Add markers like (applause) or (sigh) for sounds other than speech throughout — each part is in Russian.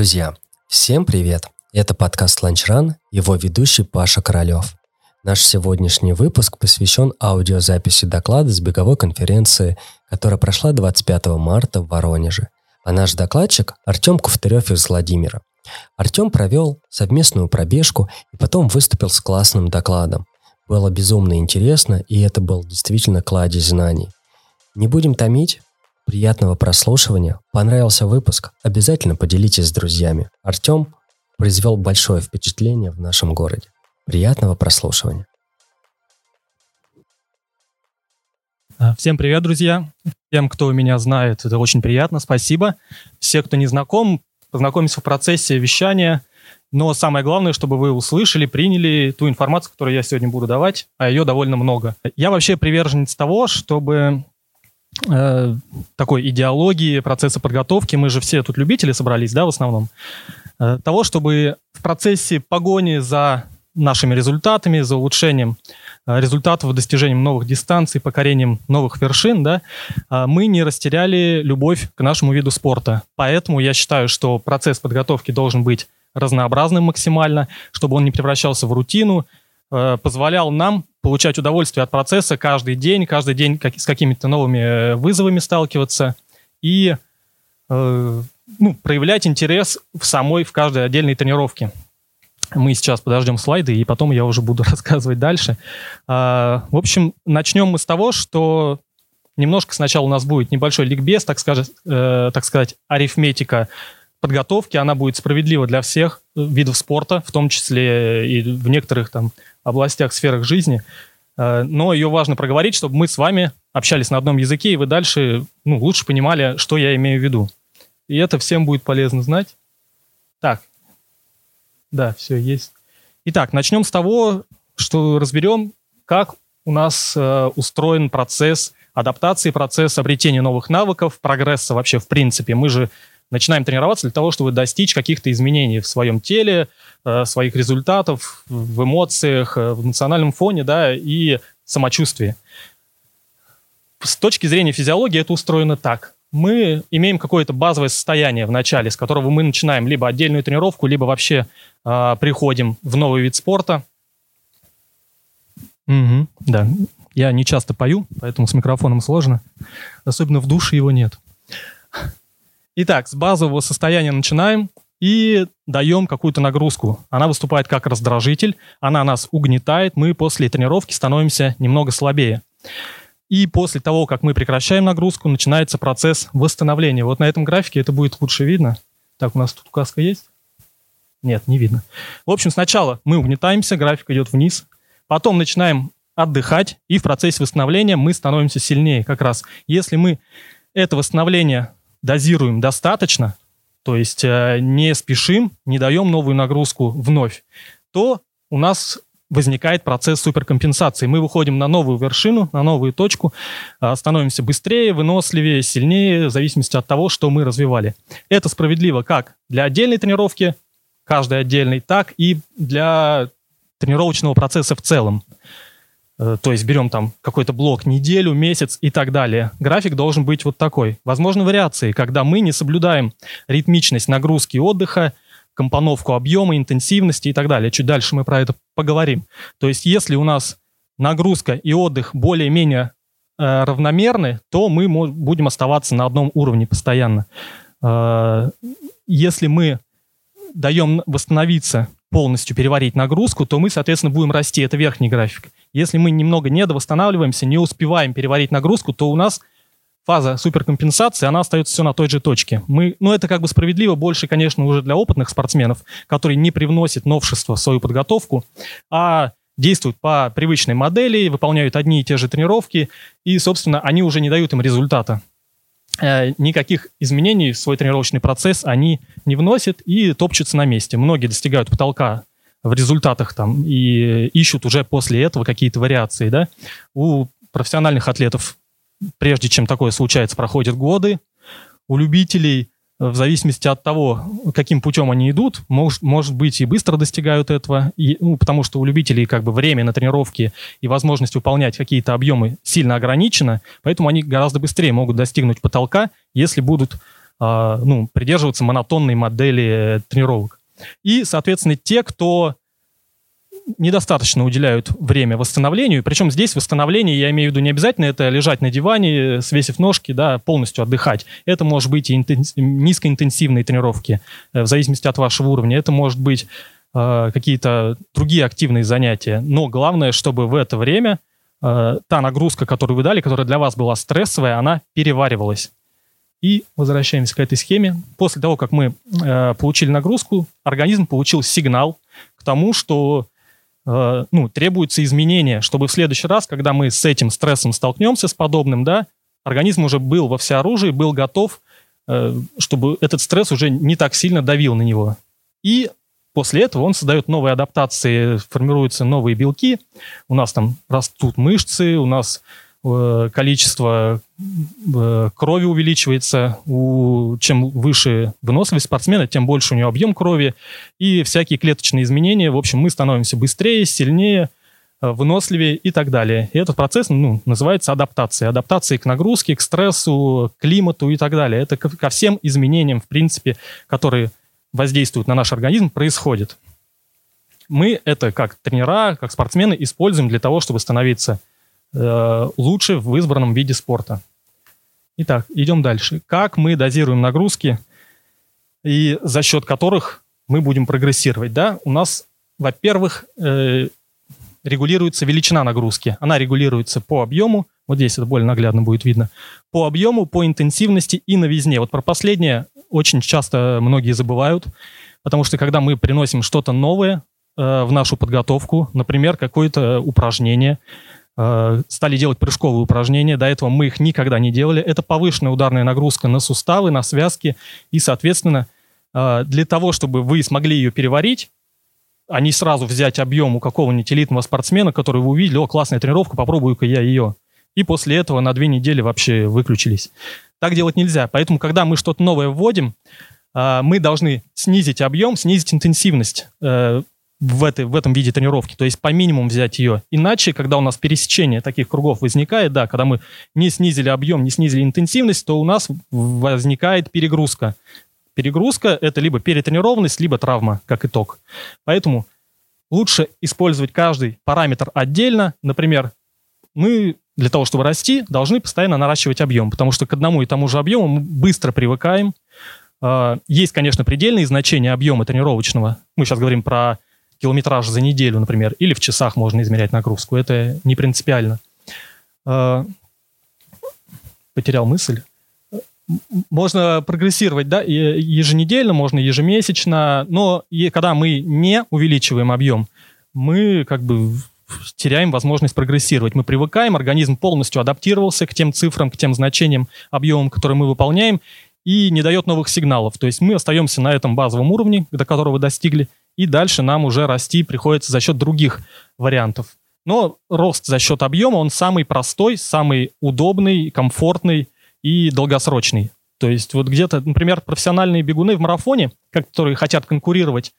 Друзья, всем привет! Это подкаст «Ланчран», его ведущий Паша Королев. Наш сегодняшний выпуск посвящен аудиозаписи доклада с беговой конференции, которая прошла 25 марта в Воронеже. А наш докладчик – Артем Куфтырев из Владимира. Артем провел совместную пробежку и потом выступил с классным докладом. Было безумно интересно, и это был действительно кладезь знаний. Не будем томить, Приятного прослушивания. Понравился выпуск? Обязательно поделитесь с друзьями. Артем произвел большое впечатление в нашем городе. Приятного прослушивания. А, всем привет, друзья. Тем, кто меня знает, это очень приятно, спасибо. Все, кто не знаком, познакомимся в процессе вещания. Но самое главное, чтобы вы услышали, приняли ту информацию, которую я сегодня буду давать, а ее довольно много. Я вообще приверженец того, чтобы э, такой идеологии процесса подготовки, мы же все тут любители собрались, да, в основном, э, того, чтобы в процессе погони за нашими результатами, за улучшением э, результатов, достижением новых дистанций, покорением новых вершин, да, мы не растеряли любовь к нашему виду спорта. Поэтому я считаю, что процесс подготовки должен быть разнообразным максимально, чтобы он не превращался в рутину, позволял нам получать удовольствие от процесса каждый день, каждый день как, с какими-то новыми э, вызовами сталкиваться и э, ну, проявлять интерес в самой, в каждой отдельной тренировке. Мы сейчас подождем слайды, и потом я уже буду (laughs) рассказывать дальше. А, в общем, начнем мы с того, что немножко сначала у нас будет небольшой ликбез, так сказать, э, так сказать арифметика подготовки, она будет справедлива для всех видов спорта, в том числе и в некоторых там областях, сферах жизни. Э, но ее важно проговорить, чтобы мы с вами общались на одном языке, и вы дальше ну, лучше понимали, что я имею в виду. И это всем будет полезно знать. Так, да, все есть. Итак, начнем с того, что разберем, как у нас э, устроен процесс адаптации, процесс обретения новых навыков, прогресса вообще в принципе. Мы же начинаем тренироваться для того, чтобы достичь каких-то изменений в своем теле, э, своих результатов, в эмоциях, э, в эмоциональном фоне, да, и самочувствии. С точки зрения физиологии это устроено так. Мы имеем какое-то базовое состояние в начале, с которого мы начинаем либо отдельную тренировку, либо вообще э, приходим в новый вид спорта. Угу, да, я не часто пою, поэтому с микрофоном сложно. Особенно в душе его нет. Итак, с базового состояния начинаем и даем какую-то нагрузку. Она выступает как раздражитель, она нас угнетает, мы после тренировки становимся немного слабее. И после того, как мы прекращаем нагрузку, начинается процесс восстановления. Вот на этом графике это будет лучше видно. Так, у нас тут указка есть? Нет, не видно. В общем, сначала мы угнетаемся, график идет вниз, потом начинаем отдыхать, и в процессе восстановления мы становимся сильнее как раз. Если мы это восстановление дозируем достаточно, то есть э, не спешим, не даем новую нагрузку вновь, то у нас возникает процесс суперкомпенсации. Мы выходим на новую вершину, на новую точку, э, становимся быстрее, выносливее, сильнее, в зависимости от того, что мы развивали. Это справедливо как для отдельной тренировки, каждой отдельной, так и для тренировочного процесса в целом. Э, то есть берем там какой-то блок, неделю, месяц и так далее. График должен быть вот такой. Возможно, вариации, когда мы не соблюдаем ритмичность нагрузки отдыха, компоновку объема, интенсивности и так далее. Чуть дальше мы про это поговорим. То есть если у нас нагрузка и отдых более-менее э, равномерны, то мы будем оставаться на одном уровне постоянно. Э, если мы даем восстановиться полностью переварить нагрузку, то мы, соответственно, будем расти. Это верхний график. Если мы немного недовосстанавливаемся, не успеваем переварить нагрузку, то у нас фаза суперкомпенсации, она остается все на той же точке. Мы, ну, это как бы справедливо больше, конечно, уже для опытных спортсменов, которые не привносят новшества в свою подготовку, а действуют по привычной модели, выполняют одни и те же тренировки, и, собственно, они уже не дают им результата. Э, никаких изменений в свой тренировочный процесс они не вносят и топчутся на месте. Многие достигают потолка в результатах там и ищут уже после этого какие-то вариации, да. У профессиональных атлетов, прежде чем такое случается, проходят годы. У любителей в зависимости от того, каким путем они идут, может, может быть и быстро достигают этого, и, ну, потому что у любителей как бы время на тренировки и возможность выполнять какие-то объемы сильно ограничена, поэтому они гораздо быстрее могут достигнуть потолка, если будут ну, придерживаться монотонной модели тренировок. И, соответственно, те, кто недостаточно уделяют время восстановлению. Причем здесь восстановление, я имею в виду не обязательно это лежать на диване, свесив ножки, да, полностью отдыхать. Это может быть и интенс... низкоинтенсивные тренировки, э, в зависимости от вашего уровня. Это может быть э, какие-то другие активные занятия. Но главное, чтобы в это время э, та нагрузка, которую вы дали, которая для вас была стрессовая, она переваривалась. И возвращаемся к этой схеме. После того, как мы э, получили нагрузку, организм получил сигнал к тому, что Э, ну, требуется изменение, чтобы в следующий раз, когда мы с этим стрессом столкнемся, с подобным, да, организм уже был во всеоружии, был готов, э, чтобы этот стресс уже не так сильно давил на него. И после этого он создает новые адаптации, формируются новые белки, у нас там растут мышцы, у нас количество э, крови увеличивается. У, чем выше выносливость спортсмена, тем больше у него объем крови. И всякие клеточные изменения. В общем, мы становимся быстрее, сильнее, э, выносливее и так далее. И этот процесс ну, называется адаптацией. Адаптацией к нагрузке, к стрессу, к климату и так далее. Это ко всем изменениям, в принципе, которые воздействуют на наш организм, происходит. Мы это как тренера, как спортсмены используем для того, чтобы становиться Э, лучше в избранном виде спорта. Итак, идем дальше. Как мы дозируем нагрузки и за счет которых мы будем прогрессировать? Да? У нас, во-первых, э, регулируется величина нагрузки. Она регулируется по объему, вот здесь это более наглядно будет видно, по объему, по интенсивности и новизне. Вот про последнее очень часто многие забывают, потому что когда мы приносим что-то новое э, в нашу подготовку, например, какое-то упражнение, Э, стали делать прыжковые упражнения. До этого мы их никогда не делали. Это повышенная ударная нагрузка на суставы, на связки. И, соответственно, э, для того, чтобы вы смогли ее переварить, а не сразу взять объем у какого-нибудь элитного спортсмена, который вы увидели, о, классная тренировка, попробую-ка я ее. И после этого на две недели вообще выключились. Так делать нельзя. Поэтому, когда мы что-то новое вводим, э, мы должны снизить объем, снизить интенсивность в, этой, в этом виде тренировки, то есть по минимуму взять ее. Иначе, когда у нас пересечение таких кругов возникает, да, когда мы не снизили объем, не снизили интенсивность, то у нас возникает перегрузка. Перегрузка – это либо перетренированность, либо травма, как итог. Поэтому лучше использовать каждый параметр отдельно. Например, мы для того, чтобы расти, должны постоянно наращивать объем, потому что к одному и тому же объему мы быстро привыкаем. А, есть, конечно, предельные значения объема тренировочного. Мы сейчас говорим про километраж за неделю, например, или в часах можно измерять нагрузку. Это не принципиально. А, потерял мысль. Можно прогрессировать да, еженедельно, можно ежемесячно, но когда мы не увеличиваем объем, мы как бы теряем возможность прогрессировать. Мы привыкаем, организм полностью адаптировался к тем цифрам, к тем значениям, объемам, которые мы выполняем, и не дает новых сигналов. То есть мы остаемся на этом базовом уровне, до которого достигли, и дальше нам уже расти приходится за счет других вариантов. Но рост за счет объема, он самый простой, самый удобный, комфортный и долгосрочный. То есть вот где-то, например, профессиональные бегуны в марафоне, которые хотят конкурировать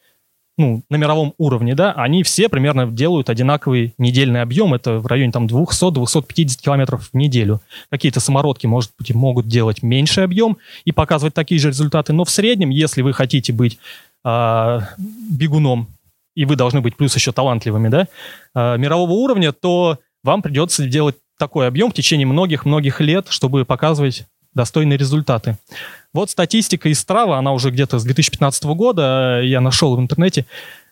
ну, на мировом уровне, да, они все примерно делают одинаковый недельный объем, это в районе там 200-250 километров в неделю. Какие-то самородки, может быть, могут делать меньший объем и показывать такие же результаты, но в среднем, если вы хотите быть э, бегуном, и вы должны быть плюс еще талантливыми, да, э, мирового уровня, то вам придется делать такой объем в течение многих-многих лет, чтобы показывать достойные результаты. Вот статистика из Strava, она уже где-то с 2015 года, э, я нашел в интернете,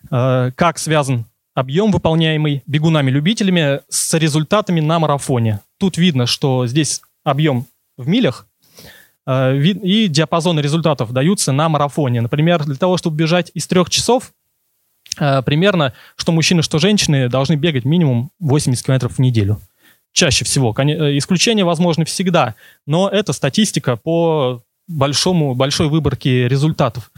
э, как связан объем, выполняемый бегунами-любителями, с результатами на марафоне. Тут видно, что здесь объем в милях, и диапазоны результатов даются на марафоне. Например, для того, чтобы бежать из трех часов, э, примерно, что мужчины, что женщины должны бегать минимум 80 километров в неделю. Чаще всего. Э, исключения возможны всегда, но это статистика по большому, большой выборке результатов.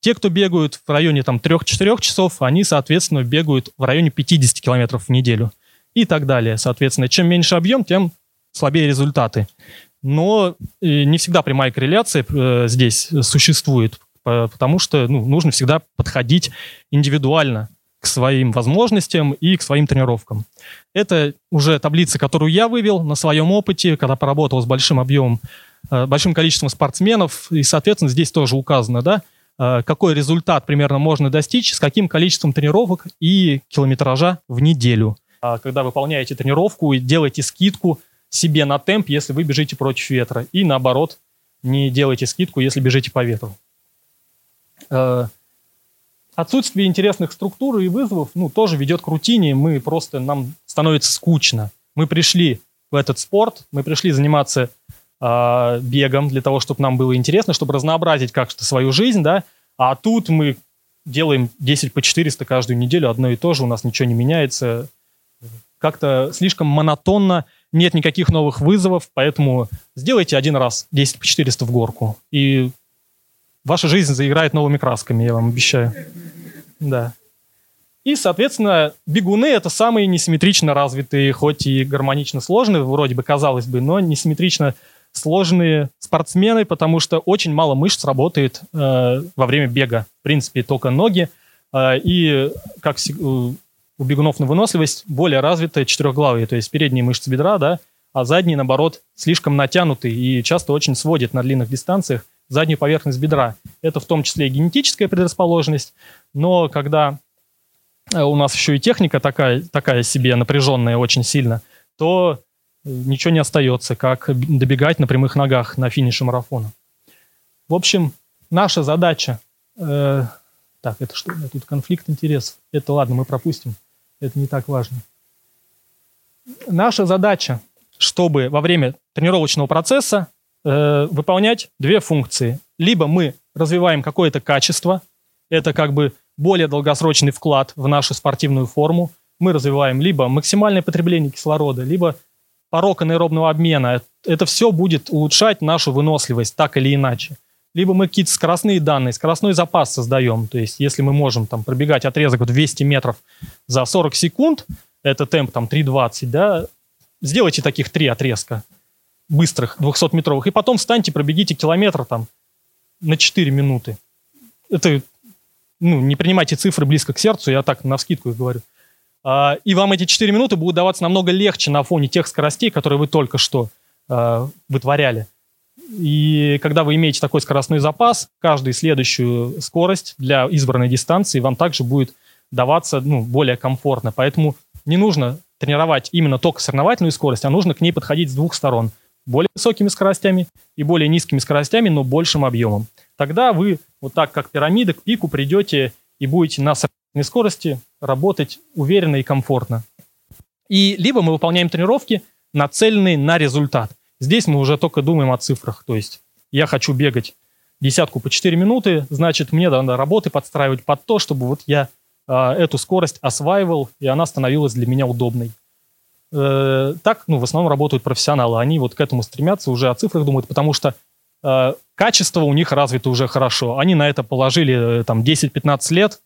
Те, кто бегают в районе там, 3-4 часов, они, соответственно, бегают в районе 50 километров в неделю. И так далее. Соответственно, чем меньше объем, тем слабее результаты но э, не всегда прямая корреляция э, здесь существует, потому что ну, нужно всегда подходить индивидуально к своим возможностям и к своим тренировкам. Это уже таблица, которую я вывел на своем опыте, когда поработал с большим объемом э, большим количеством спортсменов, и, соответственно, здесь тоже указано, да, э, какой результат примерно можно достичь, с каким количеством тренировок и километража в неделю. А когда выполняете тренировку и делаете скидку себе на темп, если вы бежите против ветра, и наоборот, не делайте скидку, если бежите по ветру. Э, отсутствие интересных структур и вызовов, ну, тоже ведет к рутине, мы просто, нам становится скучно. Мы пришли в этот спорт, мы пришли заниматься э, бегом для того, чтобы нам было интересно, чтобы разнообразить как-то свою жизнь, да, а тут мы делаем 10 по 400 каждую неделю, одно и то же, у нас ничего не меняется, как-то слишком монотонно, нет никаких новых вызовов, поэтому сделайте один раз 10 по 400 в горку, и ваша жизнь заиграет новыми красками, я вам обещаю. Да. И, соответственно, бегуны — это самые несимметрично развитые, хоть и гармонично сложные, вроде бы, казалось бы, но несимметрично сложные спортсмены, потому что очень мало мышц работает э, во время бега. В принципе, только ноги. Э, и, как у бегунов на выносливость, более развитые четырехглавые, то есть передние мышцы бедра, да, а задние, наоборот, слишком натянуты и часто очень сводят на длинных дистанциях заднюю поверхность бедра. Это в том числе и генетическая предрасположенность, но когда э, у нас еще и техника такая, такая себе напряженная очень сильно, то э, ничего не остается, как добегать на прямых ногах на финише марафона. В общем, наша задача... Э, так, это что? Тут конфликт интересов. Это ладно, мы пропустим. Это не так важно. Наша задача, чтобы во время тренировочного процесса э, выполнять две функции. Либо мы развиваем какое-то качество, это как бы более долгосрочный вклад в нашу спортивную форму. Мы развиваем либо максимальное потребление кислорода, либо порог анаэробного обмена. Это все будет улучшать нашу выносливость так или иначе. Либо мы какие-то скоростные данные, скоростной запас создаем. То есть если мы можем там пробегать отрезок в 200 метров за 40 секунд, это темп там 3.20, да, сделайте таких три отрезка быстрых 200-метровых, и потом встаньте, пробегите километр там на 4 минуты. Это, ну, не принимайте цифры близко к сердцу, я так на вскидку их говорю. А, и вам эти 4 минуты будут даваться намного легче на фоне тех скоростей, которые вы только что а, вытворяли. И когда вы имеете такой скоростной запас, каждую следующую скорость для избранной дистанции вам также будет даваться ну, более комфортно. Поэтому не нужно тренировать именно только соревновательную скорость, а нужно к ней подходить с двух сторон – более высокими скоростями и более низкими скоростями, но большим объемом. Тогда вы вот так, как пирамида, к пику придете и будете на сравнительной скорости работать уверенно и комфортно. И либо мы выполняем тренировки, нацеленные на результат. Здесь мы уже только думаем о цифрах. То есть я хочу бегать десятку по 4 минуты, значит, мне надо работы подстраивать под то, чтобы вот я э, эту скорость осваивал, и она становилась для меня удобной. Э, так, ну, в основном работают профессионалы. Они вот к этому стремятся, уже о цифрах думают, потому что э, качество у них развито уже хорошо. Они на это положили э, там 10-15 лет,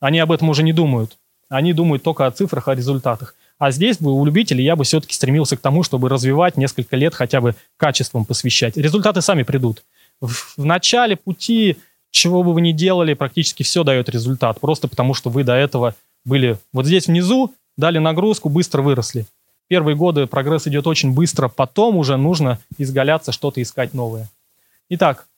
они об этом уже не думают. Они думают только о цифрах, о результатах. А здесь бы у любителей я бы все-таки стремился к тому, чтобы развивать несколько лет хотя бы качеством посвящать. Результаты сами придут. В, в начале пути, чего бы вы ни делали, практически все дает результат. Просто потому, что вы до этого были вот здесь внизу, дали нагрузку, быстро выросли первые годы прогресс идет очень быстро, потом уже нужно изгаляться, что-то искать новое. Итак,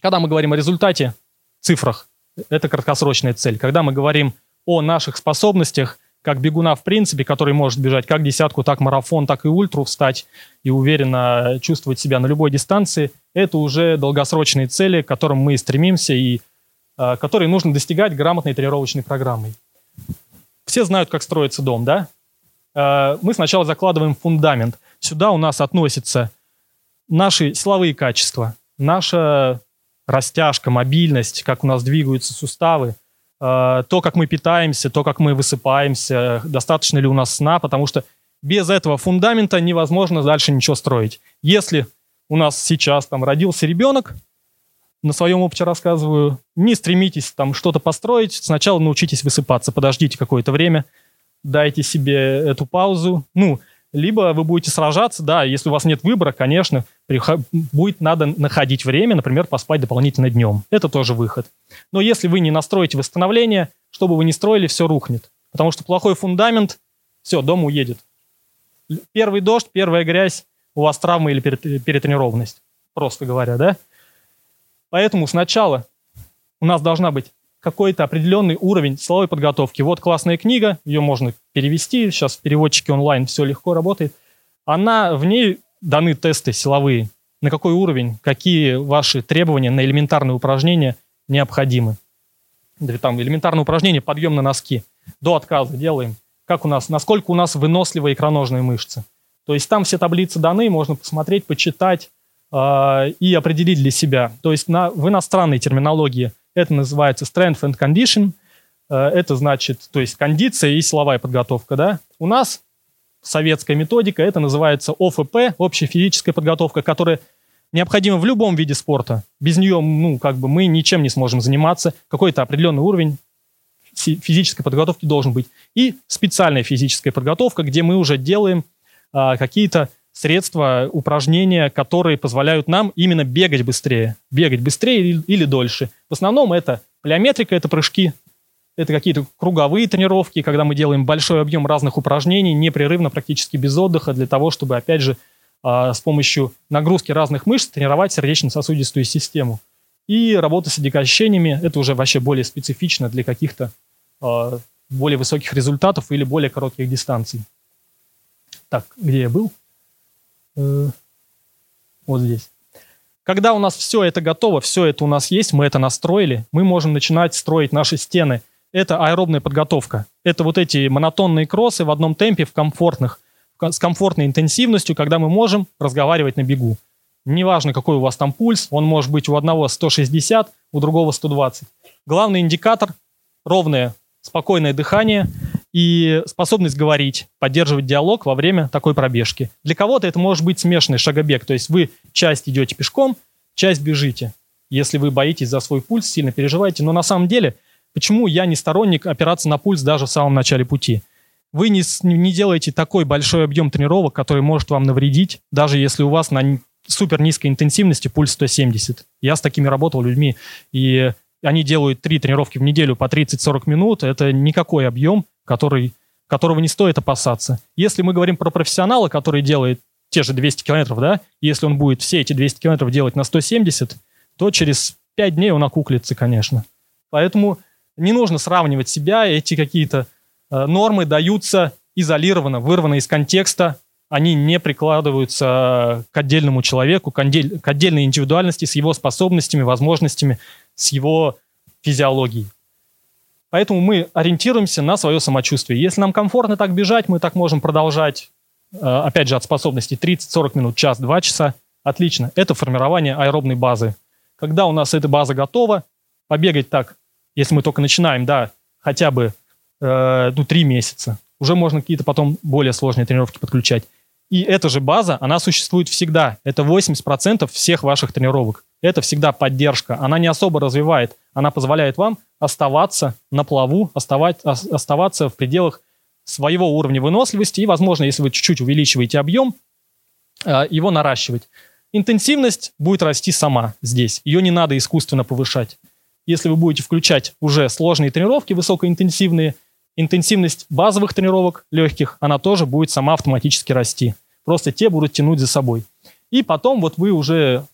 когда мы говорим о результате, цифрах, это краткосрочная цель. Когда мы говорим о наших способностях, как бегуна в принципе, который может бежать как десятку, так марафон, так и ультру встать и уверенно чувствовать себя на любой дистанции, это уже долгосрочные цели, к которым мы стремимся и э, которые нужно достигать грамотной тренировочной программой. Все знают, как строится дом, да? Э, мы сначала закладываем фундамент. Сюда у нас относятся наши силовые качества, наша растяжка, мобильность, как у нас двигаются суставы, то, как мы питаемся, то, как мы высыпаемся, достаточно ли у нас сна, потому что без этого фундамента невозможно дальше ничего строить. Если у нас сейчас там родился ребенок, на своем опыте рассказываю, не стремитесь там что-то построить, сначала научитесь высыпаться, подождите какое-то время – дайте себе эту паузу. Ну, либо вы будете сражаться, да, если у вас нет выбора, конечно, будет надо находить время, например, поспать дополнительно днем. Это тоже выход. Но если вы не настроите восстановление, что бы вы ни строили, все рухнет. Потому что плохой фундамент, все, дом уедет. Первый дождь, первая грязь, у вас травма или перетренированность. просто говоря, да? Поэтому сначала у нас должна быть какой-то определенный уровень силовой подготовки. Вот классная книга, ее можно перевести, сейчас в переводчике онлайн все легко работает. Она, в ней даны тесты силовые, на какой уровень, какие ваши требования на элементарные упражнения необходимы. Там элементарное упражнение подъем на носки. До отказа делаем. Как у нас, насколько у нас выносливые икроножные мышцы. То есть там все таблицы даны, можно посмотреть, почитать э, и определить для себя. То есть на, в иностранной терминологии – это называется strength and condition. Э, это значит, то есть кондиция и силовая подготовка. Да? У нас советская методика, это называется ОФП, общая физическая подготовка, которая необходима в любом виде спорта. Без нее, ну, как бы мы ничем не сможем заниматься. Какой-то определенный уровень физической подготовки должен быть. И специальная физическая подготовка, где мы уже делаем а, какие-то средства, упражнения, которые позволяют нам именно бегать быстрее. Бегать быстрее или, или дольше. В основном это плеометрика, это прыжки, это какие-то круговые тренировки, когда мы делаем большой объем разных упражнений, непрерывно, практически без отдыха, для того, чтобы, опять же, а, с помощью нагрузки разных мышц тренировать сердечно-сосудистую систему. И работа с отягощениями – это уже вообще более специфично для каких-то а, более высоких результатов или более коротких дистанций. Так, где я был? Э, вот здесь. Когда у нас все это готово, все это у нас есть, мы это настроили, мы можем начинать строить наши стены. Это аэробная подготовка. Это вот эти монотонные кроссы в одном темпе, в комфортных, с комфортной интенсивностью, когда мы можем разговаривать на бегу. Неважно, какой у вас там пульс, он может быть у одного 160, у другого 120. Главный индикатор – ровное, спокойное дыхание и способность говорить, поддерживать диалог во время такой пробежки. Для кого-то это может быть смешанный шагобег, то есть вы часть идете пешком, часть бежите. Если вы боитесь за свой пульс, сильно переживаете. Но на самом деле, почему я не сторонник опираться на пульс даже в самом начале пути? Вы не, не делаете такой большой объем тренировок, который может вам навредить, даже если у вас на супер низкой интенсивности пульс 170. Я с такими работал людьми, и они делают три тренировки в неделю по 30-40 минут. Это никакой объем, который, которого не стоит опасаться. Если мы говорим про профессионала, который делает те же 200 километров, да, если он будет все эти 200 километров делать на 170, то через 5 дней он окуклится, конечно. Поэтому не нужно сравнивать себя, эти какие-то э, нормы даются изолированно, вырваны из контекста, они не прикладываются к отдельному человеку, к, отдель, к отдельной индивидуальности с его способностями, возможностями, с его физиологией. Поэтому мы ориентируемся на свое самочувствие. Если нам комфортно так бежать, мы так можем продолжать, э, опять же, от способности 30-40 минут, час, два часа. Отлично. Это формирование аэробной базы. Когда у нас эта база готова, побегать так, если мы только начинаем, да, хотя бы э, ну, 3 месяца, уже можно какие-то потом более сложные тренировки подключать. И эта же база, она существует всегда. Это 80% всех ваших тренировок. Это всегда поддержка. Она не особо развивает. Она позволяет вам оставаться на плаву, оставать, оставаться в пределах своего уровня выносливости и, возможно, если вы чуть-чуть увеличиваете объем, э, его наращивать. Интенсивность будет расти сама здесь. Ее не надо искусственно повышать. Если вы будете включать уже сложные тренировки, высокоинтенсивные, интенсивность базовых тренировок, легких, она тоже будет сама автоматически расти. Просто те будут тянуть за собой. И потом вот вы уже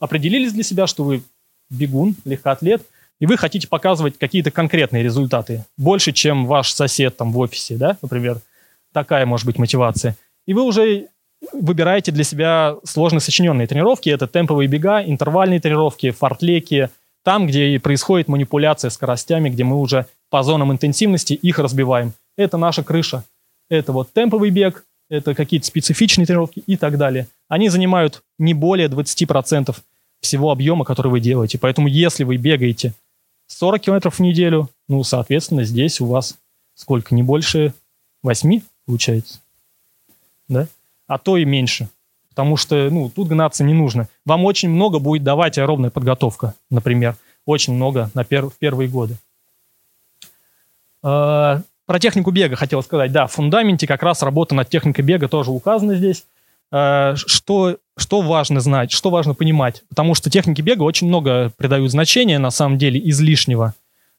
определились для себя, что вы бегун, легкоатлет, и вы хотите показывать какие-то конкретные результаты, больше, чем ваш сосед там в офисе, да, например. Такая может быть мотивация. И вы уже выбираете для себя сложно сочиненные тренировки. Это темповые бега, интервальные тренировки, фортлеки, там, где и происходит манипуляция скоростями, где мы уже по зонам интенсивности их разбиваем. Это наша крыша. Это вот темповый бег, это какие-то специфичные тренировки и так далее. Они занимают не более 20% всего объема, который вы делаете. Поэтому если вы бегаете 40 километров в неделю, ну, соответственно, здесь у вас сколько, не больше 8 получается, да? А то и меньше. Потому что, ну, тут гнаться не нужно. Вам очень много будет давать аэробная подготовка, например. Очень много на пер в первые годы. Э про технику бега хотел сказать. Да, в фундаменте как раз работа над техникой бега тоже указана здесь. Э что что важно знать, что важно понимать? Потому что техники бега очень много придают значения, на самом деле, излишнего,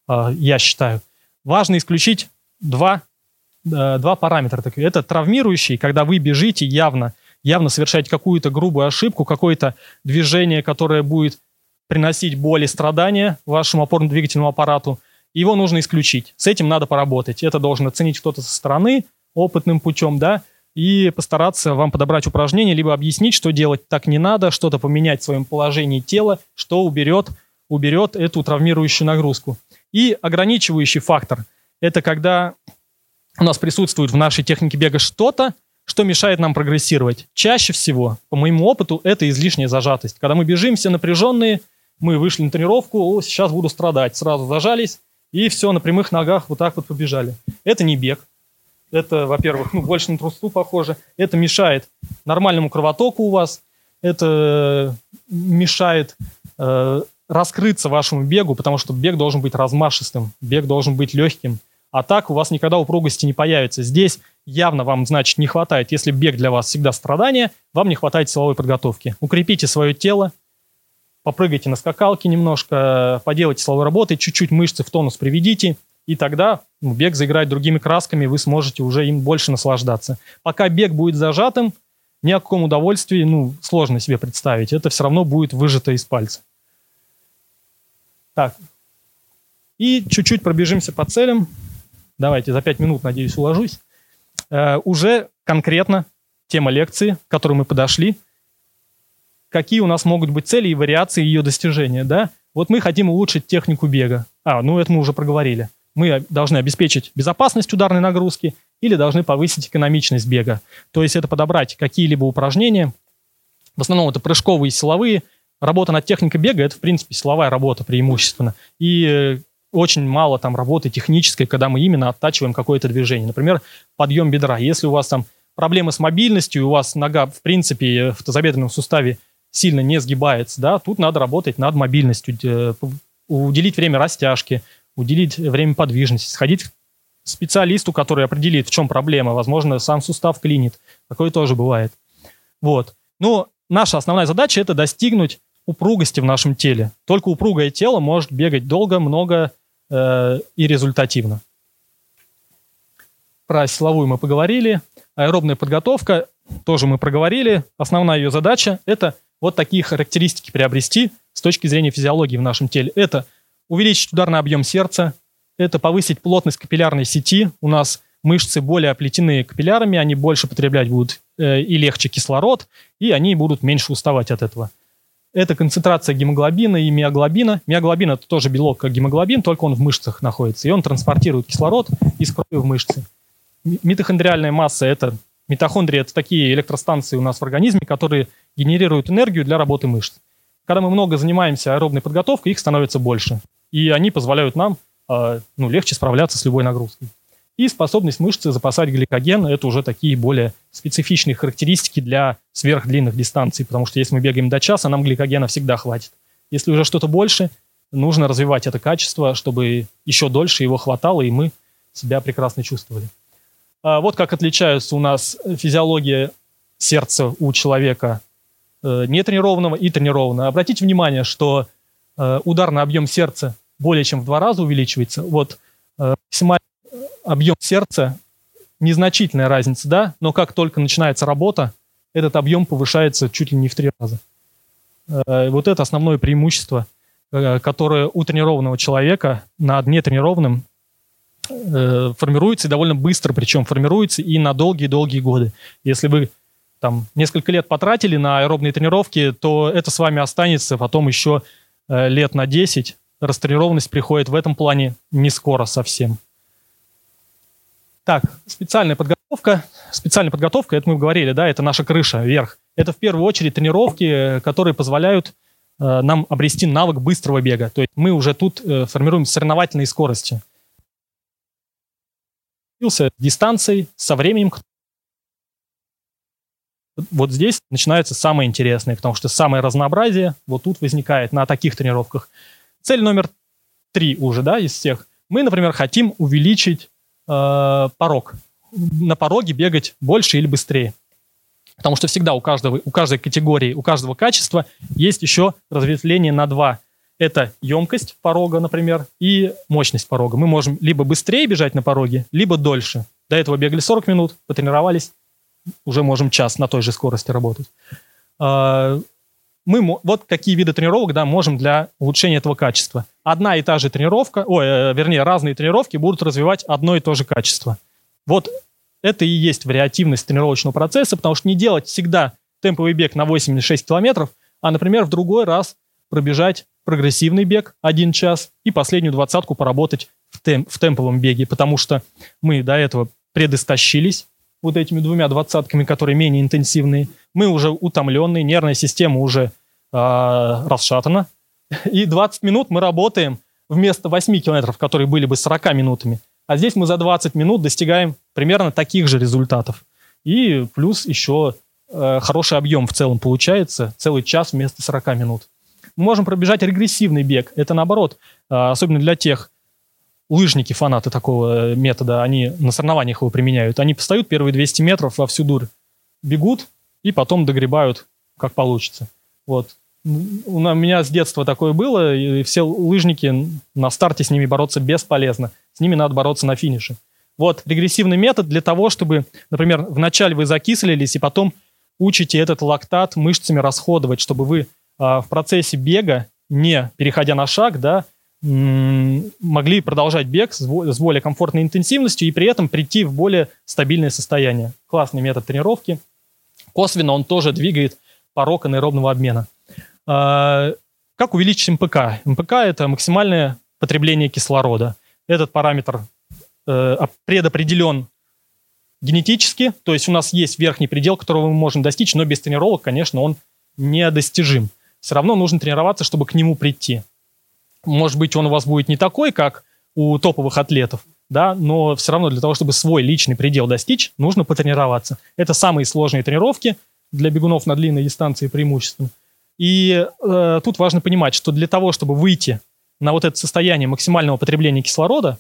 а, я считаю. Важно исключить два, э, два параметра. Это травмирующий, когда вы бежите явно явно совершаете какую-то грубую ошибку, какое-то движение, которое будет приносить боль и страдания вашему опорно-двигательному аппарату, его нужно исключить. С этим надо поработать. Это должен оценить кто-то со стороны, опытным путем, да, и постараться вам подобрать упражнение, либо объяснить, что делать так не надо, что-то поменять в своем положении тела, что уберет, уберет эту травмирующую нагрузку. И ограничивающий фактор – это когда у нас присутствует в нашей технике бега что-то, что мешает нам прогрессировать. Чаще всего, по моему опыту, это излишняя зажатость. Когда мы бежим все напряженные, мы вышли на тренировку, о, сейчас буду страдать, сразу зажались, и все, на прямых ногах вот так вот побежали. Это не бег, это, во-первых, ну, больше на трусу похоже. Это мешает нормальному кровотоку у вас. Это мешает э, раскрыться вашему бегу, потому что бег должен быть размашистым, бег должен быть легким. А так у вас никогда упругости не появится. Здесь явно вам, значит, не хватает. Если бег для вас всегда страдание, вам не хватает силовой подготовки. Укрепите свое тело, попрыгайте на скакалке немножко, поделайте силовой работой, чуть-чуть мышцы в тонус приведите – и тогда бег заиграет другими красками, вы сможете уже им больше наслаждаться. Пока бег будет зажатым, ни о каком удовольствии, ну, сложно себе представить. Это все равно будет выжато из пальца. Так. И чуть-чуть пробежимся по целям. Давайте, за 5 минут, надеюсь, уложусь. Э, уже конкретно тема лекции, к которой мы подошли. Какие у нас могут быть цели и вариации ее достижения, да? Вот мы хотим улучшить технику бега. А, ну это мы уже проговорили мы должны обеспечить безопасность ударной нагрузки или должны повысить экономичность бега. То есть это подобрать какие-либо упражнения. В основном это прыжковые силовые. Работа над техникой бега – это, в принципе, силовая работа преимущественно. И э, очень мало там работы технической, когда мы именно оттачиваем какое-то движение. Например, подъем бедра. Если у вас там проблемы с мобильностью, у вас нога, в принципе, в тазобедренном суставе сильно не сгибается, да, тут надо работать над мобильностью, э, уделить время растяжке, уделить время подвижности, сходить к специалисту, который определит, в чем проблема. Возможно, сам сустав клинит. Такое тоже бывает. Вот. Но наша основная задача – это достигнуть упругости в нашем теле. Только упругое тело может бегать долго, много э, и результативно. Про силовую мы поговорили. Аэробная подготовка тоже мы проговорили. Основная ее задача – это вот такие характеристики приобрести с точки зрения физиологии в нашем теле. Это – увеличить ударный объем сердца, это повысить плотность капиллярной сети. У нас мышцы более оплетены капиллярами, они больше потреблять будут э, и легче кислород, и они будут меньше уставать от этого. Это концентрация гемоглобина и миоглобина. Миоглобин – это тоже белок, как гемоглобин, только он в мышцах находится, и он транспортирует кислород из крови в мышцы. Митохондриальная масса – это митохондрии – это такие электростанции у нас в организме, которые генерируют энергию для работы мышц. Когда мы много занимаемся аэробной подготовкой, их становится больше и они позволяют нам а, ну, легче справляться с любой нагрузкой. И способность мышцы запасать гликоген – это уже такие более специфичные характеристики для сверхдлинных дистанций, потому что если мы бегаем до часа, нам гликогена всегда хватит. Если уже что-то больше, нужно развивать это качество, чтобы еще дольше его хватало, и мы себя прекрасно чувствовали. А вот как отличаются у нас физиология сердца у человека э, нетренированного и тренированного. Обратите внимание, что э, ударный объем сердца более чем в два раза увеличивается. Вот э, максимальный объем сердца, незначительная разница, да, но как только начинается работа, этот объем повышается чуть ли не в три раза. Э, вот это основное преимущество, э, которое у тренированного человека над нетренированным формируется и довольно быстро, причем формируется и на долгие-долгие годы. Если вы там несколько лет потратили на аэробные тренировки, то это с вами останется потом еще лет на 10, растренированность приходит в этом плане не скоро совсем. Так, специальная подготовка. Специальная подготовка, это мы говорили, да, это наша крыша вверх. Это в первую очередь тренировки, которые позволяют э, нам обрести навык быстрого бега. То есть мы уже тут э, формируем соревновательные скорости. С дистанцией, со временем. Вот здесь начинается самое интересное, потому что самое разнообразие вот тут возникает на таких тренировках. Цель номер три уже, да, из всех. Мы, например, хотим увеличить э, порог. На пороге бегать больше или быстрее. Потому что всегда у, каждого, у каждой категории, у каждого качества есть еще разветвление на два. Это емкость порога, например, и мощность порога. Мы можем либо быстрее бежать на пороге, либо дольше. До этого бегали 40 минут, потренировались, уже можем час на той же скорости работать. А, мы вот какие виды тренировок да, можем для улучшения этого качества. Одна и та же тренировка, ой, э, вернее, разные тренировки будут развивать одно и то же качество. Вот это и есть вариативность тренировочного процесса, потому что не делать всегда темповый бег на 8 или 6 километров, а, например, в другой раз пробежать прогрессивный бег один час и последнюю двадцатку поработать в, темп, в темповом беге, потому что мы до этого предостащились вот этими двумя двадцатками, которые менее интенсивные. Мы уже утомленные, нервная система уже э, расшатана. (laughs) И 20 минут мы работаем вместо 8 километров, которые были бы 40 минутами. А здесь мы за 20 минут достигаем примерно таких же результатов. И плюс еще э, хороший объем в целом получается, целый час вместо 40 минут. Мы можем пробежать регрессивный бег. Это наоборот, э, особенно для тех лыжники, фанаты такого метода, они на соревнованиях его применяют. Они постают первые 200 метров во всю дурь, бегут и потом догребают, как получится. Вот. У меня с детства такое было, и все лыжники на старте с ними бороться бесполезно. С ними надо бороться на финише. Вот регрессивный метод для того, чтобы, например, вначале вы закислились, и потом учите этот лактат мышцами расходовать, чтобы вы а, в процессе бега, не переходя на шаг, да, могли продолжать бег с более комфортной интенсивностью и при этом прийти в более стабильное состояние. Классный метод тренировки. Косвенно он тоже двигает порог анаэробного обмена. А, как увеличить МПК? МПК – это максимальное потребление кислорода. Этот параметр э, предопределен генетически, то есть у нас есть верхний предел, которого мы можем достичь, но без тренировок, конечно, он недостижим. Все равно нужно тренироваться, чтобы к нему прийти. Может быть, он у вас будет не такой, как у топовых атлетов, да, но все равно для того, чтобы свой личный предел достичь, нужно потренироваться. Это самые сложные тренировки для бегунов на длинной дистанции преимущественно. И э, тут важно понимать, что для того, чтобы выйти на вот это состояние максимального потребления кислорода,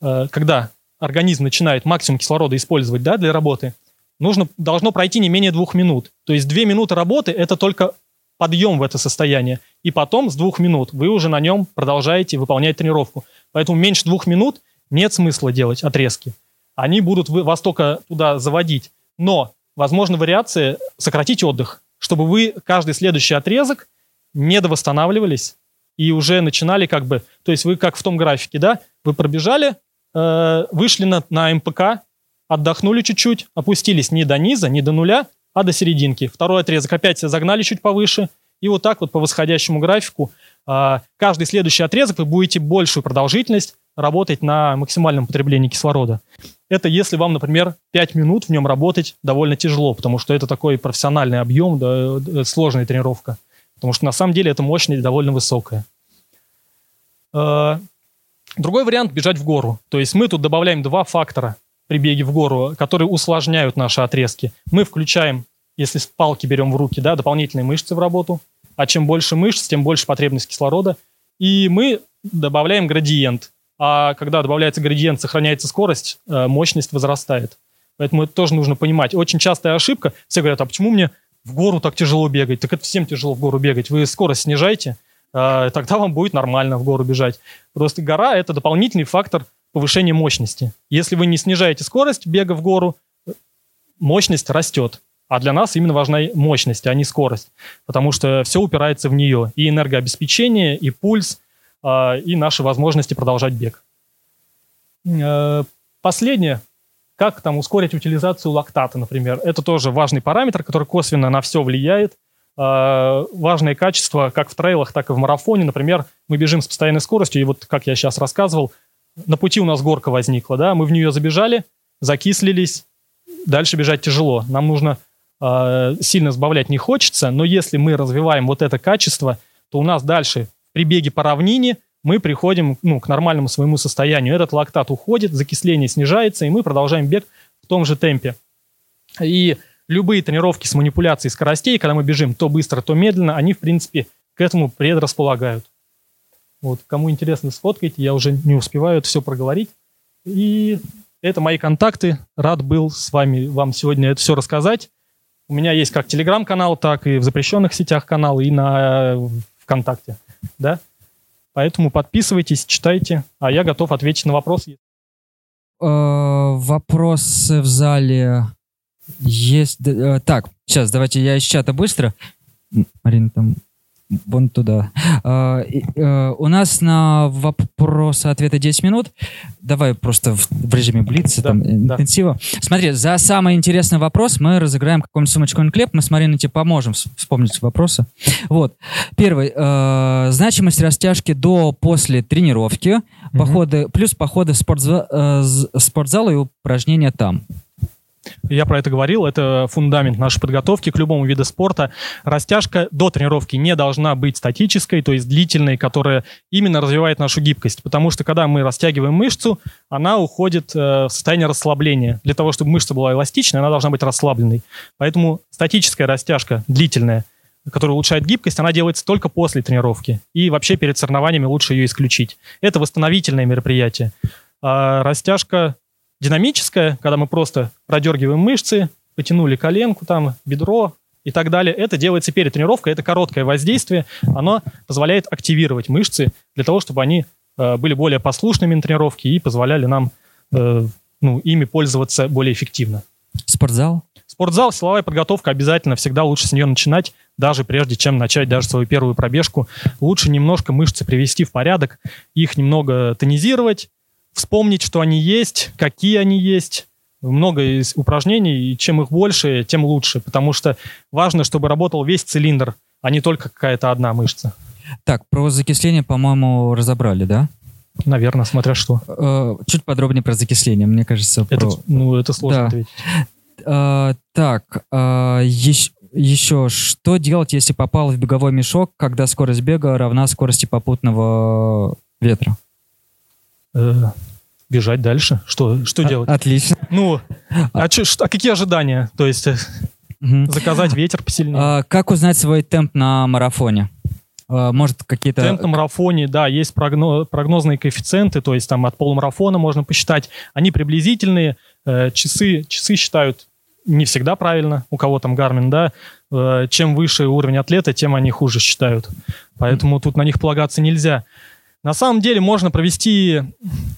э, когда организм начинает максимум кислорода использовать да, для работы, нужно, должно пройти не менее двух минут. То есть две минуты работы – это только подъем в это состояние. И потом с двух минут вы уже на нем продолжаете выполнять тренировку. Поэтому меньше двух минут нет смысла делать отрезки. Они будут вас только туда заводить. Но, возможно, вариация сократить отдых, чтобы вы каждый следующий отрезок не довосстанавливались и уже начинали как бы... То есть вы как в том графике, да? Вы пробежали, э, вышли на, на МПК, отдохнули чуть-чуть, опустились не до низа, не до нуля, а до серединки. Второй отрезок опять загнали чуть повыше. И вот так вот по восходящему графику а, каждый следующий отрезок вы будете большую продолжительность работать на максимальном потреблении кислорода. Это если вам, например, 5 минут в нем работать довольно тяжело, потому что это такой профессиональный объем, да, сложная тренировка. Потому что на самом деле эта мощность довольно высокая. А, другой вариант – бежать в гору. То есть мы тут добавляем два фактора при беге в гору, которые усложняют наши отрезки. Мы включаем если палки берем в руки, да, дополнительные мышцы в работу. А чем больше мышц, тем больше потребность кислорода. И мы добавляем градиент. А когда добавляется градиент, сохраняется скорость, э, мощность возрастает. Поэтому это тоже нужно понимать. Очень частая ошибка. Все говорят, а почему мне в гору так тяжело бегать? Так это всем тяжело в гору бегать. Вы скорость снижаете, э, тогда вам будет нормально в гору бежать. Просто гора – это дополнительный фактор повышения мощности. Если вы не снижаете скорость бега в гору, мощность растет. А для нас именно важна мощность, а не скорость, потому что все упирается в нее. И энергообеспечение, и пульс, а, и наши возможности продолжать бег. Э, последнее, как там ускорить утилизацию лактата, например. Это тоже важный параметр, который косвенно на все влияет. А, важное качество как в трейлах, так и в марафоне. Например, мы бежим с постоянной скоростью, и вот, как я сейчас рассказывал, на пути у нас горка возникла, да, мы в нее забежали, закислились, дальше бежать тяжело. Нам нужно э, сильно сбавлять не хочется, но если мы развиваем вот это качество, то у нас дальше при беге по равнине мы приходим ну, к нормальному своему состоянию. Этот лактат уходит, закисление снижается, и мы продолжаем бег в том же темпе. И любые тренировки с манипуляцией скоростей, когда мы бежим то быстро, то медленно, они, в принципе, к этому предрасполагают. Вот, кому интересно, сфоткайте, я уже не успеваю это все проговорить. И это мои контакты. Рад был с вами вам сегодня это все рассказать. У меня есть как телеграм-канал, так и в запрещенных сетях канал, и на э, ВКонтакте. Да? Поэтому подписывайтесь, читайте, а я готов ответить на вопросы. Э, вопросы в зале Есть... э, Так, сейчас, давайте я из чата быстро. Марина, там вон туда. А, и, э, У нас на вопрос-ответы 10 минут. Давай просто в, в режиме блица, Да, там, да. интенсива. Смотри, за самый интересный вопрос мы разыграем какую-нибудь сумочку клеп. Мы с Мариной тебе поможем вс- вспомнить вопросы. Вот. Первый. э, значимость растяжки до после тренировки. Походы, плюс походы в спортза- э, спортзал и упражнения там. Я про это говорил, это фундамент нашей подготовки к любому виду спорта. Растяжка до тренировки не должна быть статической, то есть длительной, которая именно развивает нашу гибкость. Потому что когда мы растягиваем мышцу, она уходит э, в состояние расслабления. Для того, чтобы мышца была эластичной, она должна быть расслабленной. Поэтому статическая растяжка длительная, которая улучшает гибкость, она делается только после тренировки. И вообще перед соревнованиями лучше ее исключить. Это восстановительное мероприятие. А растяжка динамическая, когда мы просто продергиваем мышцы, потянули коленку, там, бедро и так далее. Это делается перед тренировкой, это короткое воздействие, оно позволяет активировать мышцы для того, чтобы они э, были более послушными на тренировке и позволяли нам э, ну, ими пользоваться более эффективно. Спортзал? Спортзал, силовая подготовка обязательно, всегда лучше с нее начинать, даже прежде чем начать даже свою первую пробежку. Лучше немножко мышцы привести в порядок, их немного тонизировать, вспомнить, что они есть, какие они есть. Много из упражнений, и чем их больше, тем лучше, потому что важно, чтобы работал весь цилиндр, а не только какая-то одна мышца. Так, про закисление, по-моему, разобрали, да? Наверное, смотря что. Э, Чуть подробнее про закисление, мне кажется. Это, про- ну, это сложно Да. ответить. Э, Так, э, ещ- еще что делать, если попал в беговой мешок, когда скорость бега равна скорости попутного ветра? Э, бежать дальше. Что, что делать? А- Отлично. Ну, а, чё- что- а какие ожидания? То есть Мгм. заказать ветер посильнее? А, Как узнать свой темп на марафоне? А, Может, какие-то... Темп на марафоне, да, есть прогно- прогнозные коэффициенты, то есть там от полумарафона можно посчитать. Они приблизительные. Э, часы, часы считают не всегда правильно, у кого там Гармин, да. Э, чем выше уровень атлета, тем они хуже считают. Поэтому тут на них полагаться нельзя. На самом деле можно провести,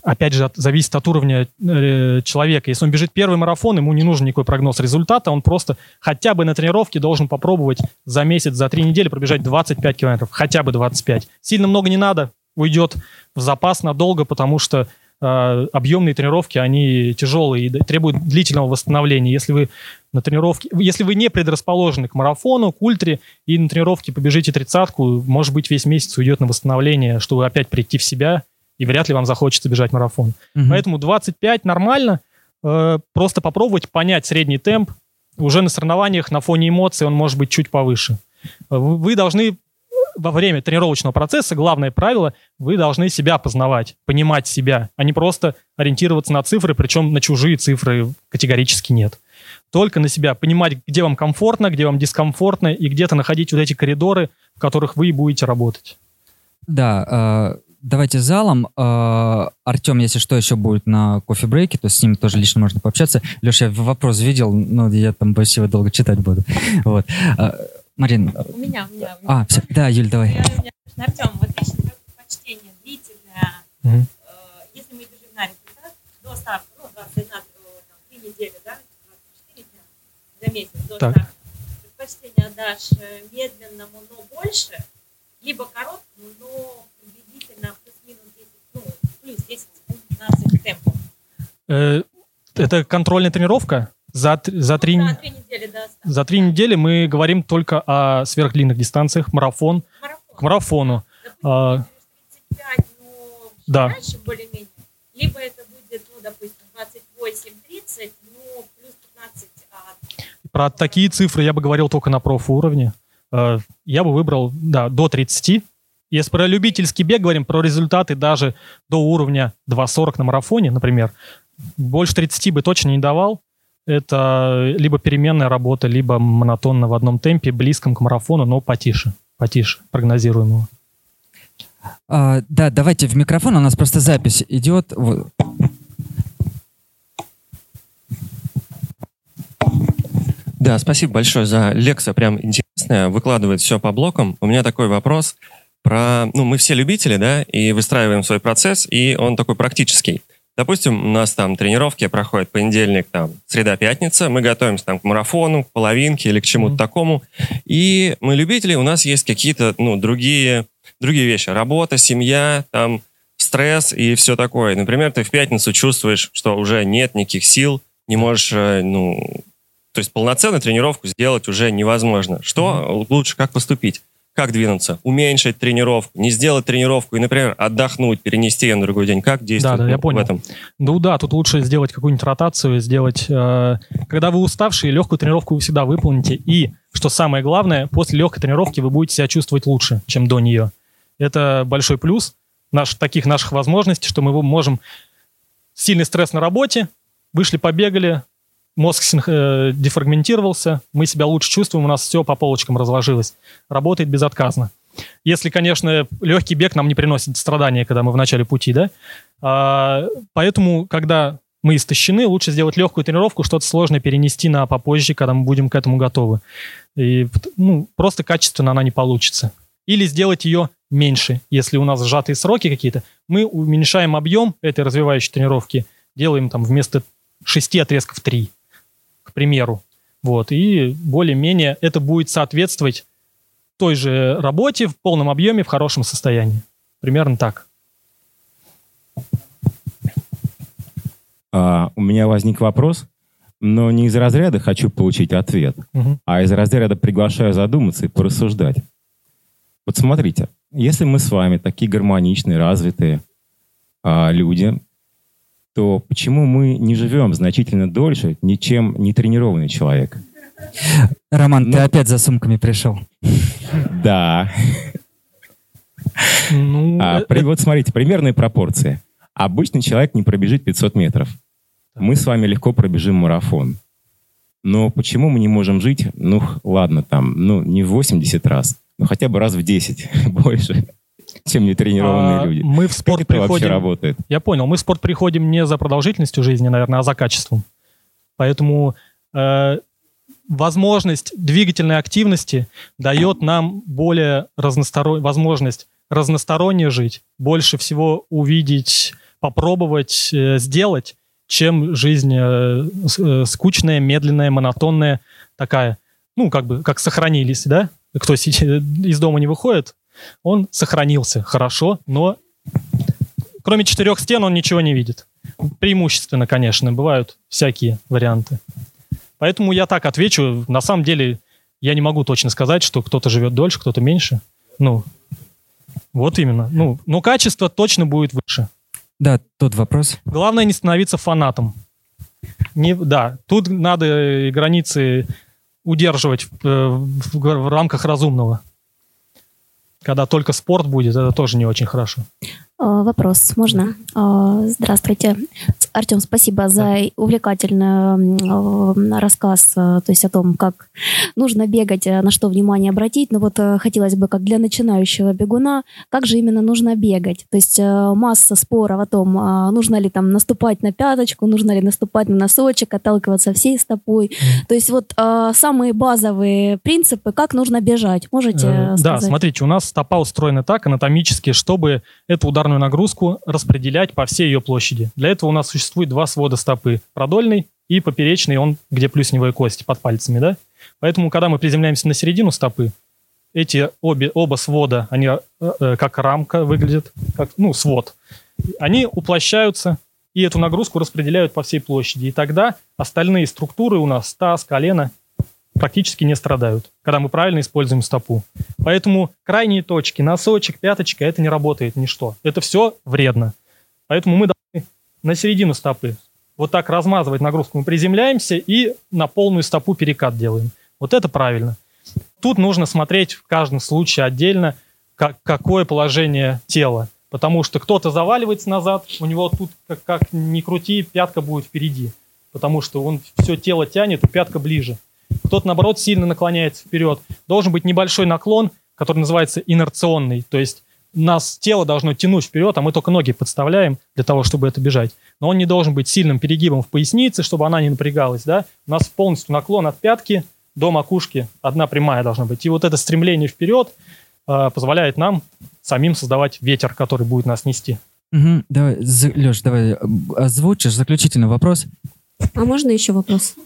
опять же, от- зависит от уровня э, человека. Если он бежит первый марафон, ему не нужен никакой прогноз результата, он просто хотя бы на тренировке должен попробовать за месяц, за три недели пробежать 25 километров, хотя бы 25. Сильно много не надо, уйдет в запас надолго, потому что объемные тренировки, они тяжелые и требуют длительного восстановления. Если вы на тренировке, если вы не предрасположены к марафону, к ультре, и на тренировке побежите тридцатку, может быть, весь месяц уйдет на восстановление, чтобы опять прийти в себя, и вряд ли вам захочется бежать марафон. Мгм. Поэтому 25 нормально. Э, просто попробовать понять средний темп. Уже на соревнованиях на фоне эмоций он может быть чуть повыше. Вы вы должны во время тренировочного процесса, главное правило, вы должны себя познавать, понимать себя, а не просто ориентироваться на цифры, причем на чужие цифры категорически нет. Только на себя, понимать, где вам комфортно, где вам дискомфортно, и где-то находить вот эти коридоры, в которых вы и будете работать. Да, э, давайте залом. Э, Артем, если что, еще будет на кофе-брейке, то с ним тоже лично можно пообщаться. Леша, я вопрос видел, но я там его долго читать буду. (laughs) Вот. Э, Марин, У меня, у меня. у меня. а, все, да, Юль, давай. Я- у меня, Артем, вот лично твое предпочтение длительное, Мгм. э, если мы бежим на результат, до старта, ну, 21, э, там, 3 недели, да, 24 дня за месяц до Так. старта, предпочтение отдашь э, медленному, но больше, либо короткому, но приблизительно плюс-минус 10, ну, плюс 10 секунд 15 темпом. Э, Это контрольная тренировка? За, за три... За 3 недели до старта. За три недели мы говорим только о сверхдлинных дистанциях, марафон, Марафон. к марафону. Допустим, А, ты бежишь 35, но Да. раньше более-менее. Либо это будет, ну, допустим, 28-30, ну, плюс 15 от Про такие цифры я бы говорил только на профуровне. Э, Я бы выбрал, да, до 30. Если про любительский бег говорим, про результаты даже до уровня 2.40 на марафоне, например, больше 30 бы точно не давал. Это либо переменная работа, либо монотонно в одном темпе, близком к марафону, но потише, потише, прогнозируемого. А, да, давайте в микрофон, у нас просто запись идет. Да, спасибо большое за лекцию, прям интересная, выкладывает все по блокам. У меня такой вопрос про, ну, мы все любители, да, и выстраиваем свой процесс, и он такой практический. Допустим, у нас там тренировки проходят понедельник, там, среда-пятница, мы готовимся там к марафону, к половинке или к чему-то mm-hmm. такому, и мы любители, у нас есть какие-то, ну, другие, другие вещи. Работа, семья, там, стресс и все такое. Например, ты в пятницу чувствуешь, что уже нет никаких сил, не можешь, э, ну, то есть полноценную тренировку сделать уже невозможно. Что mm-hmm. лучше, как поступить? Как двинуться? Уменьшить тренировку, не сделать тренировку и, например, отдохнуть, перенести ее на другой день. Как действовать да, да, я понял. в этом? Ну да, тут лучше сделать какую-нибудь ротацию, сделать... Э, когда вы уставшие, легкую тренировку вы всегда выполните. И, что самое главное, после легкой тренировки вы будете себя чувствовать лучше, чем до нее. Это большой плюс наш, таких наших возможностей, что мы можем сильный стресс на работе, вышли, побегали, мозг э, дефрагментировался, мы себя лучше чувствуем, у нас все по полочкам разложилось. Работает безотказно. Если, конечно, легкий бег нам не приносит страдания, когда мы в начале пути, да. А, поэтому, когда мы истощены, лучше сделать легкую тренировку, что-то сложное перенести на попозже, когда мы будем к этому готовы. И ну, просто качественно она не получится. Или сделать ее меньше, если у нас сжатые сроки какие-то. Мы уменьшаем объем этой развивающей тренировки, делаем там вместо шести отрезков три к примеру. Вот, и более-менее это будет соответствовать той же работе в полном объеме, в хорошем состоянии. Примерно так. А, у меня возник вопрос, но не из разряда «хочу получить ответ», угу. а из разряда «приглашаю задуматься и порассуждать». Вот смотрите, если мы с вами такие гармоничные, развитые а, люди, то почему мы не живем значительно дольше, ничем не тренированный человек? Роман, ну, ты опять за сумками пришел. (laughs) Да. Ну, а, при, вот смотрите, примерные пропорции. Обычный человек не пробежит 500 метров. Мы с вами легко пробежим марафон. Но почему мы не можем жить, ну, ладно, там, ну, не в 80 раз, но хотя бы раз в 10 (laughs) больше? Чем нетренированные а, люди. Мы в спорт как приходим... вообще работает? Я понял. Мы в спорт приходим не за продолжительностью жизни, наверное, а за качеством. Поэтому э, возможность двигательной активности дает нам более разностороннюю возможность разносторонне жить, больше всего увидеть, попробовать, э, сделать, чем жизнь э, э, скучная, медленная, монотонная такая. Ну, как бы, как сохранились, да? Кто из дома не выходит, он сохранился хорошо, но кроме четырех стен он ничего не видит. Преимущественно, конечно, бывают всякие варианты. Поэтому я так отвечу. На самом деле, я не могу точно сказать, что кто-то живет дольше, кто-то меньше. Ну, вот именно. Ну, но качество точно будет выше. Да, тот вопрос. Главное не становиться фанатом. Не, да, тут надо границы удерживать в, э, в, в рамках разумного. Когда только спорт будет, это тоже не очень хорошо. А, вопрос, можно? А, здравствуйте. Артем, спасибо за увлекательный а, рассказ, то есть о том, как нужно бегать, на что внимание обратить. Но вот хотелось бы, как для начинающего бегуна, как же именно нужно бегать? То есть масса споров о том, нужно ли там наступать на пяточку, нужно ли наступать на носочек, отталкиваться всей стопой. То есть вот самые базовые принципы, как нужно бежать. Можете э, сказать? Да, смотрите, у нас стопа устроена так анатомически, чтобы эту ударную нагрузку распределять по всей ее площади. Для этого у нас существует два свода стопы. Продольный и поперечный, он где плюсневые кости под пальцами, да? Поэтому, когда мы приземляемся на середину стопы, эти обе, оба свода, они э, э, как рамка выглядят, как, ну, свод. Они уплощаются и эту нагрузку распределяют по всей площади. И тогда остальные структуры у нас, таз, колено, практически не страдают, когда мы правильно используем стопу. Поэтому крайние точки, носочек, пяточка, это не работает ничто. Это все вредно. Поэтому мы должны на середину стопы вот так размазывать нагрузку. Мы приземляемся и на полную стопу перекат делаем. Вот это правильно. Тут нужно смотреть в каждом случае отдельно, как, какое положение тела. Потому что кто-то заваливается назад, у него тут, как, как ни крути, пятка будет впереди. Потому что он все тело тянет, пятка ближе кто-то, наоборот, сильно наклоняется вперед. Должен быть небольшой наклон, который называется инерционный, то есть нас тело должно тянуть вперед, а мы только ноги подставляем для того, чтобы это бежать. Но он не должен быть сильным перегибом в пояснице, чтобы она не напрягалась. Да? У нас полностью наклон от пятки до макушки, одна прямая должна быть. И вот это стремление вперед э, позволяет нам самим создавать ветер, который будет нас нести. Угу, давай, Леш, давай озвучишь заключительный вопрос. А можно еще вопрос?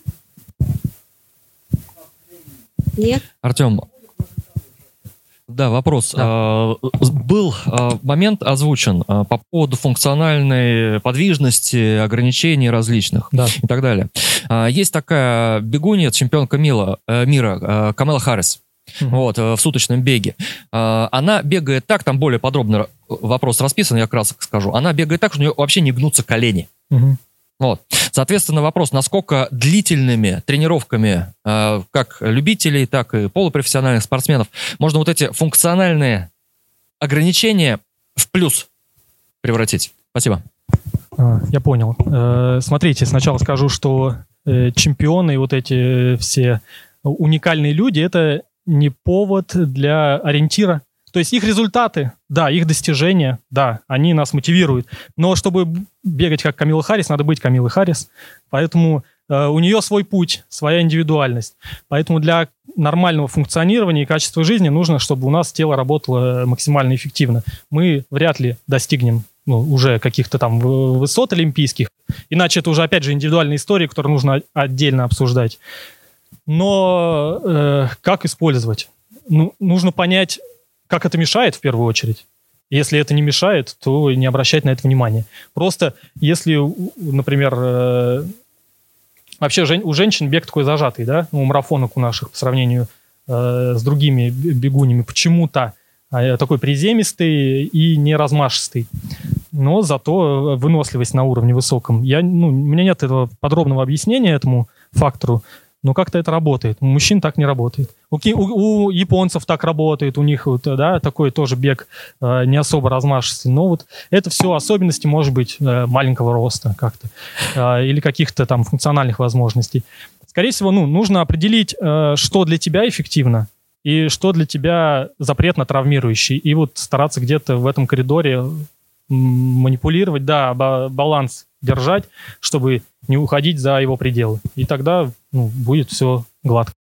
Нет? Артем, да, вопрос. Да. А, был а, момент озвучен а, по поводу функциональной подвижности, ограничений различных да. и так далее. Есть такая бегунья, чемпионка мира, э, мира Камела Харрис. Угу. Вот, э, в суточном беге. Она бегает так, там более подробно вопрос расписан, я кратко скажу. Она бегает так, что у нее вообще не гнутся колени. Угу. Вот. Соответственно, вопрос, насколько длительными тренировками э, как любителей, так и полупрофессиональных спортсменов можно вот эти функциональные ограничения в плюс превратить? Спасибо. А, я понял. Э, смотрите, сначала скажу, что э, чемпионы и вот эти все уникальные люди — это не повод для ориентира то есть их результаты, да, их достижения, да, они нас мотивируют. Но чтобы бегать как Камила Харрис, надо быть Камилой Харрис. Поэтому э, у нее свой путь, своя индивидуальность. Поэтому для нормального функционирования и качества жизни нужно, чтобы у нас тело работало максимально эффективно. Мы вряд ли достигнем ну, уже каких-то там высот олимпийских. Иначе это уже, опять же, индивидуальная история, которую нужно отдельно обсуждать. Но э, как использовать? Ну, нужно понять, как это мешает в первую очередь. Если это не мешает, то не обращать на это внимания. Просто если, например, э, вообще у женщин бег такой зажатый, да, у марафонок у наших по сравнению э, с другими бегунями почему-то а, такой приземистый и не размашистый. Но зато выносливость на уровне высоком. Я, ну, у меня нет этого подробного объяснения этому фактору, но как-то это работает. У мужчин так не работает. У, у, у японцев так работает, у них вот, да, такой тоже бег э, не особо размашистый. Но вот это все особенности, может быть, э, маленького роста как-то э, или каких-то там функциональных возможностей. Скорее всего, ну, нужно определить, э, что для тебя эффективно и что для тебя запретно травмирующий. И вот стараться где-то в этом коридоре манипулировать, да, баланс держать, чтобы не уходить за его пределы. И тогда ну, будет все гладко.